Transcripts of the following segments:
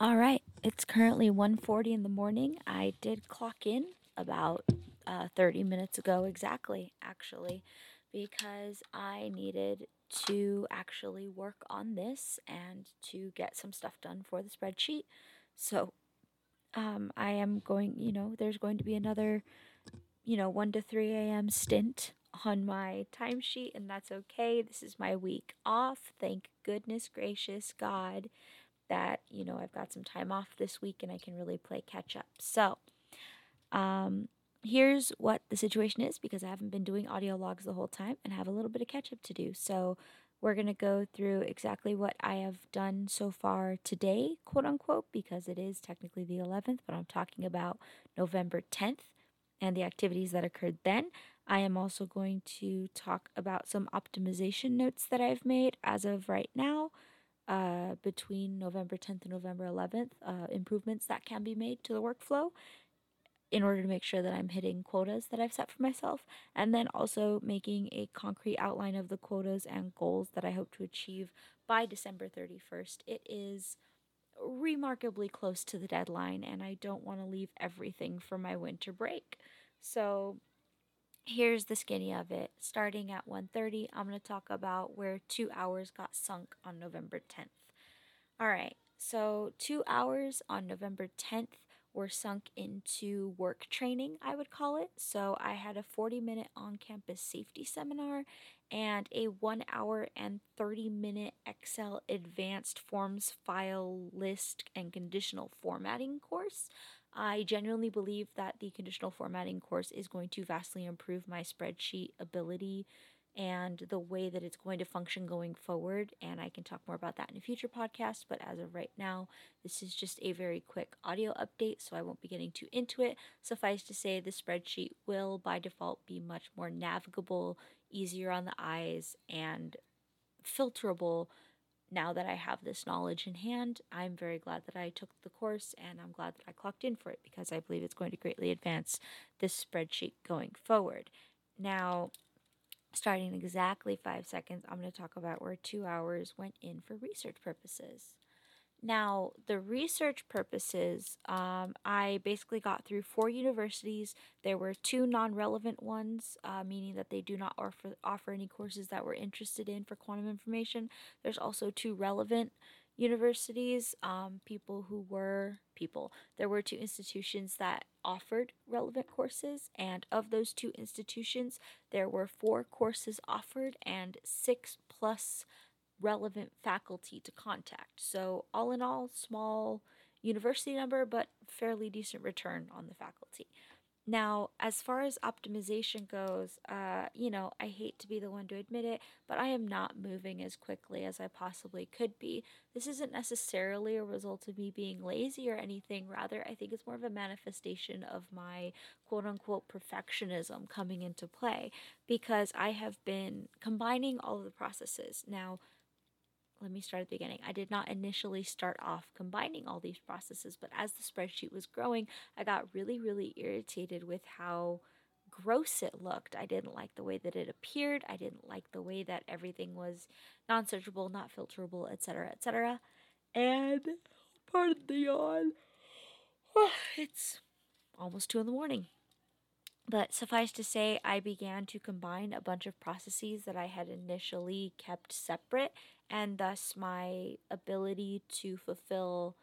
All right, it's currently 1:40 in the morning. I did clock in about uh, 30 minutes ago exactly, actually, because I needed to actually work on this and to get some stuff done for the spreadsheet. So, um, I am going, you know, there's going to be another, you know, 1 to 3 a.m. stint on my timesheet, and that's okay. This is my week off. Thank goodness gracious God that you know I've got some time off this week and I can really play catch up. So, um, here's what the situation is because I haven't been doing audio logs the whole time and have a little bit of catch up to do. So, we're going to go through exactly what I have done so far today, quote unquote, because it is technically the 11th, but I'm talking about November 10th and the activities that occurred then. I am also going to talk about some optimization notes that I've made as of right now uh, between November 10th and November 11th, uh, improvements that can be made to the workflow in order to make sure that I'm hitting quotas that I've set for myself, and then also making a concrete outline of the quotas and goals that I hope to achieve by December 31st. It is remarkably close to the deadline, and I don't want to leave everything for my winter break. So here's the skinny of it starting at 1.30 i'm going to talk about where two hours got sunk on november 10th all right so two hours on november 10th were sunk into work training i would call it. So i had a 40 minute on-campus safety seminar and a one hour and 30 minute excel advanced forms file list and conditional formatting course I genuinely believe that the conditional formatting course is going to vastly improve my spreadsheet ability and the way that it's going to function going forward. And I can talk more about that in a future podcast. But as of right now, this is just a very quick audio update, so I won't be getting too into it. Suffice to say, the spreadsheet will by default be much more navigable, easier on the eyes, and filterable now that I have this knowledge in hand, I'm very glad that I took the course and I'm glad that I clocked in for it because I believe it's going to greatly advance this spreadsheet going forward. Now, starting exactly five seconds, I'm going to talk about where two hours went in for research purposes. Now, the research purposes, um, I basically got through four universities. There were two non relevant ones, uh, meaning that they do not offer, offer any courses that we're interested in for quantum information. There's also two relevant universities, um, people who were people. There were two institutions that offered relevant courses, and of those two institutions, there were four courses offered and six plus relevant faculty to contact. So, all in all, small university number, but fairly decent return on the faculty. Now, as far as optimization goes, uh, you know, I hate to be the one to admit it, but I am not moving as quickly as I possibly could be. This isn't necessarily a result of me being lazy or anything. Rather, I think it's more of a manifestation of my quote unquote perfectionism coming into play because I have been combining all of the processes. Now, let me start at the beginning. I did not initially start off combining all these processes, but as the spreadsheet was growing, I got really, really irritated with how gross it looked. I didn't like the way that it appeared. I didn't like the way that everything was non searchable, not filterable, etc., etc. And pardon the yawn. it's almost two in the morning. But suffice to say, I began to combine a bunch of processes that I had initially kept separate, and thus my ability to fulfill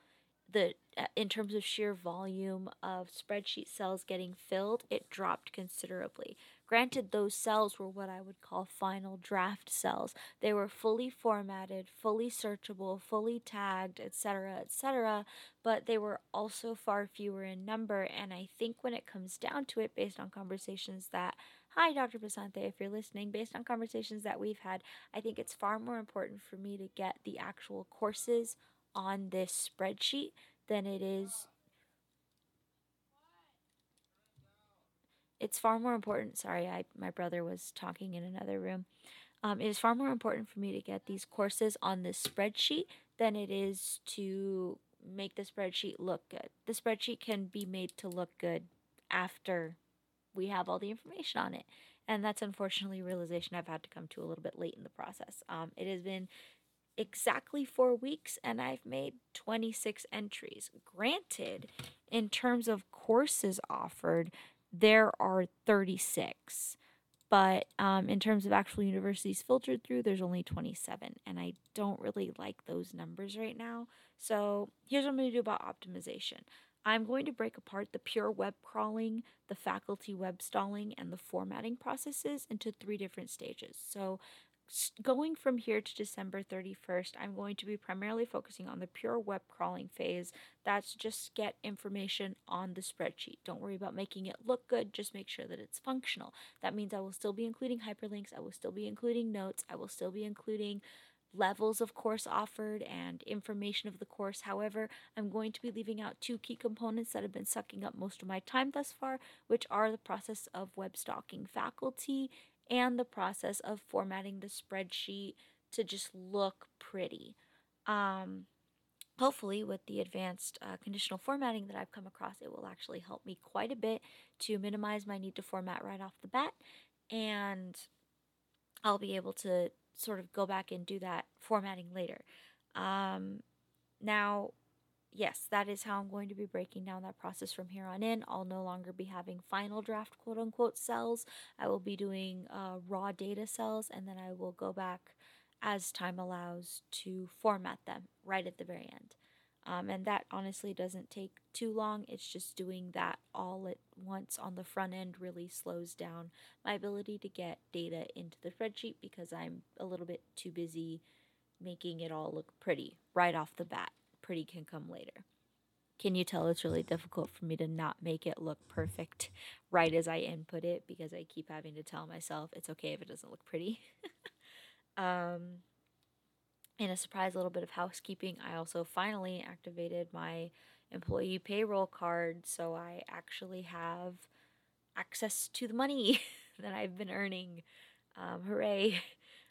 the uh, in terms of sheer volume of spreadsheet cells getting filled, it dropped considerably. Granted, those cells were what I would call final draft cells. They were fully formatted, fully searchable, fully tagged, etc., etc., but they were also far fewer in number. And I think when it comes down to it, based on conversations that, hi, Dr. Basante, if you're listening, based on conversations that we've had, I think it's far more important for me to get the actual courses on this spreadsheet than it is it's far more important sorry i my brother was talking in another room um, it is far more important for me to get these courses on this spreadsheet than it is to make the spreadsheet look good the spreadsheet can be made to look good after we have all the information on it and that's unfortunately a realization i've had to come to a little bit late in the process um, it has been exactly four weeks and I've made 26 entries. Granted, in terms of courses offered, there are 36. But um, in terms of actual universities filtered through, there's only 27. And I don't really like those numbers right now. So here's what I'm going to do about optimization. I'm going to break apart the pure web crawling, the faculty web stalking, and the formatting processes into three different stages. So going from here to December 31st, I'm going to be primarily focusing on the pure web crawling phase. That's just get information on the spreadsheet. Don't worry about making it look good, just make sure that it's functional. That means I will still be including hyperlinks, I will still be including notes, I will still be including levels of course offered and information of the course. However, I'm going to be leaving out two key components that have been sucking up most of my time thus far, which are the process of web stalking faculty and the process of formatting the spreadsheet to just look pretty. Um, hopefully, with the advanced uh, conditional formatting that I've come across, it will actually help me quite a bit to minimize my need to format right off the bat. And I'll be able to sort of go back and do that formatting later. Um, now, yes, that is how I'm going to be breaking down that process from here on in. I'll no longer be having final draft quote unquote cells. I will be doing uh, raw data cells and then I will go back as time allows to format them right at the very end. Um, and that honestly doesn't take too long. It's just doing that all at once on the front end really slows down my ability to get data into the spreadsheet because I'm a little bit too busy making it all look pretty right off the bat pretty can come later. Can you tell it's really difficult for me to not make it look perfect right as I input it because I keep having to tell myself it's okay if it doesn't look pretty? um, in a surprise little bit of housekeeping, I also finally activated my employee payroll card so I actually have access to the money that I've been earning. Um, hooray!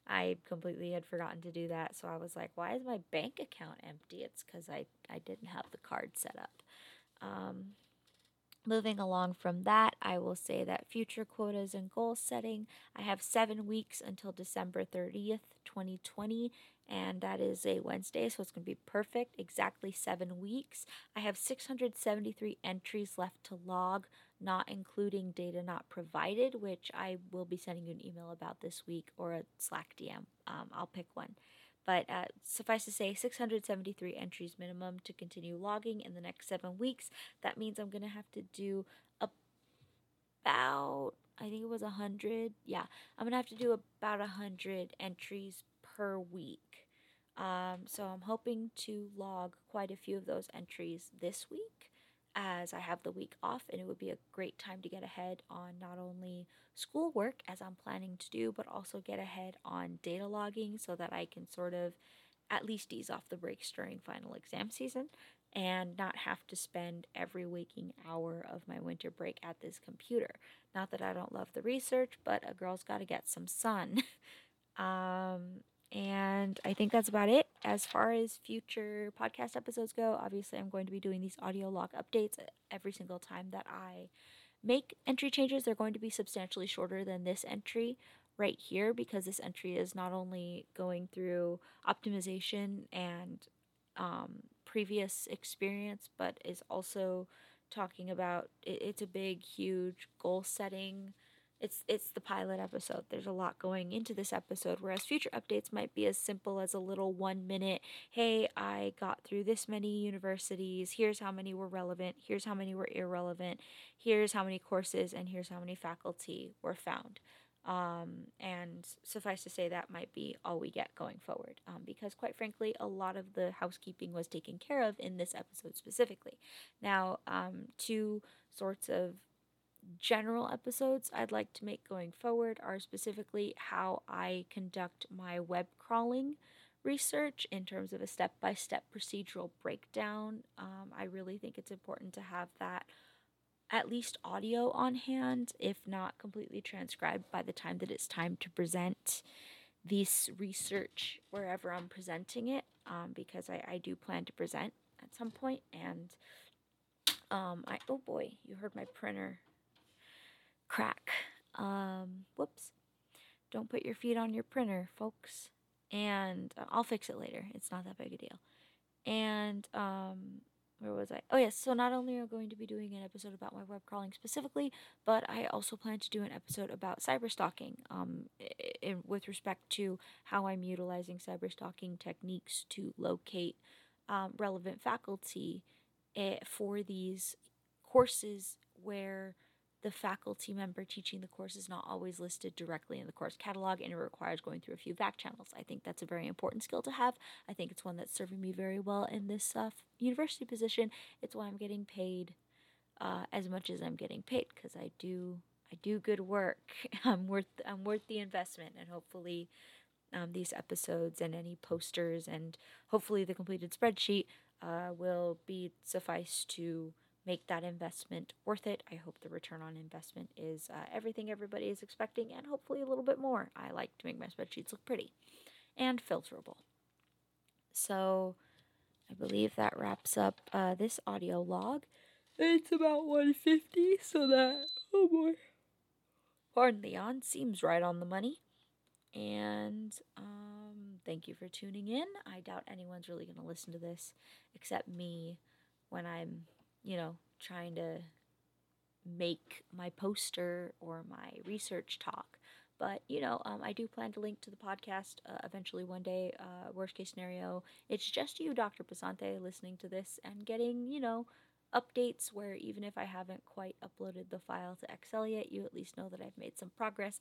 I completely had forgotten to do that. So I was like, why is my bank account empty? It's because I, I didn't have the card set up. Um, moving along from that, I will say that future quotas and goal setting, I have seven weeks until December 30th, 2020. And that is a Wednesday, so it's going to be perfect. Exactly seven weeks. I have 673 entries left to log not including data not provided, which I will be sending you an email about this week or a Slack DM. Um, I'll pick one. But uh, suffice to say, 673 entries minimum to continue logging in the next seven weeks. That means I'm going to have to do about, I think it was 100. Yeah, I'm going to have to do about 100 entries per week. Um, so I'm hoping to log quite a few of those entries this week as I have the week off, and it would be a great time to get ahead on not only schoolwork as I'm planning to do, but also get ahead on data logging so that I can sort of at least ease off the brakes during final exam season and not have to spend every waking hour of my winter break at this computer. Not that I don't love the research, but a girl's got to get some sun. um, and I think that's about it. As far as future podcast episodes go, obviously, I'm going to be doing these audio log updates every single time that I make entry changes. They're going to be substantially shorter than this entry right here because this entry is not only going through optimization and um, previous experience, but is also talking about it's a big, huge goal setting it's it's the pilot episode. There's a lot going into this episode whereas future updates might be as simple as a little 1 minute, "Hey, I got through this many universities. Here's how many were relevant. Here's how many were irrelevant. Here's how many courses and here's how many faculty were found." Um, and suffice to say, that might be all we get going forward. Um, because, quite frankly, a lot of the housekeeping was taken care of in this episode specifically. Now, um, two sorts of general episodes I'd like to make going forward are specifically how I conduct my web crawling research in terms of a step by step procedural breakdown. Um, I really think it's important to have that at least audio on hand, if not completely transcribed by the time that it's time to present this research wherever I'm presenting it, um, because I, I do plan to present at some point and um, I oh boy, you heard my printer crack. Um, whoops. Don't put your feet on your printer, folks. and uh, I'll fix it later. It's not that big a deal. And um, where was I? Oh yes. So not only are going to be doing an episode about my web crawling specifically, but I also plan to do an episode about cyber stalking. Um, in, with respect to how I'm utilizing cyber stalking techniques to locate um, relevant faculty eh, for these courses where the faculty member teaching the course is not always listed directly in the course catalog and it requires going through a few back channels. I think that's a very important skill to have. I think it's one that's serving me very well in this uh, university position. It's why I'm getting paid uh, as much as I'm getting paid because I do I do good work. I'm worth I'm worth the investment and hopefully um, these episodes and any posters and hopefully the completed spreadsheet uh, will be suffice to make that investment worth it. I hope the return on investment is uh, everything everybody is expecting and hopefully a little bit more. I like to make my spreadsheets look pretty and filterable. So I believe that wraps up uh, this audio log. It's about 150, so that, oh boy. Pardon yawn, seems right on the money. And um, thank you for tuning in. I doubt anyone's really going to listen to this except me when I'm you know, trying to make my poster or my research talk. But, you know, um, I do plan to link to the podcast uh, eventually one day. Uh, worst case scenario, it's just you, Dr. Pasante, listening to this and getting, you know, updates where even if I haven't quite uploaded the file to Excel yet, you at least know that I've made some progress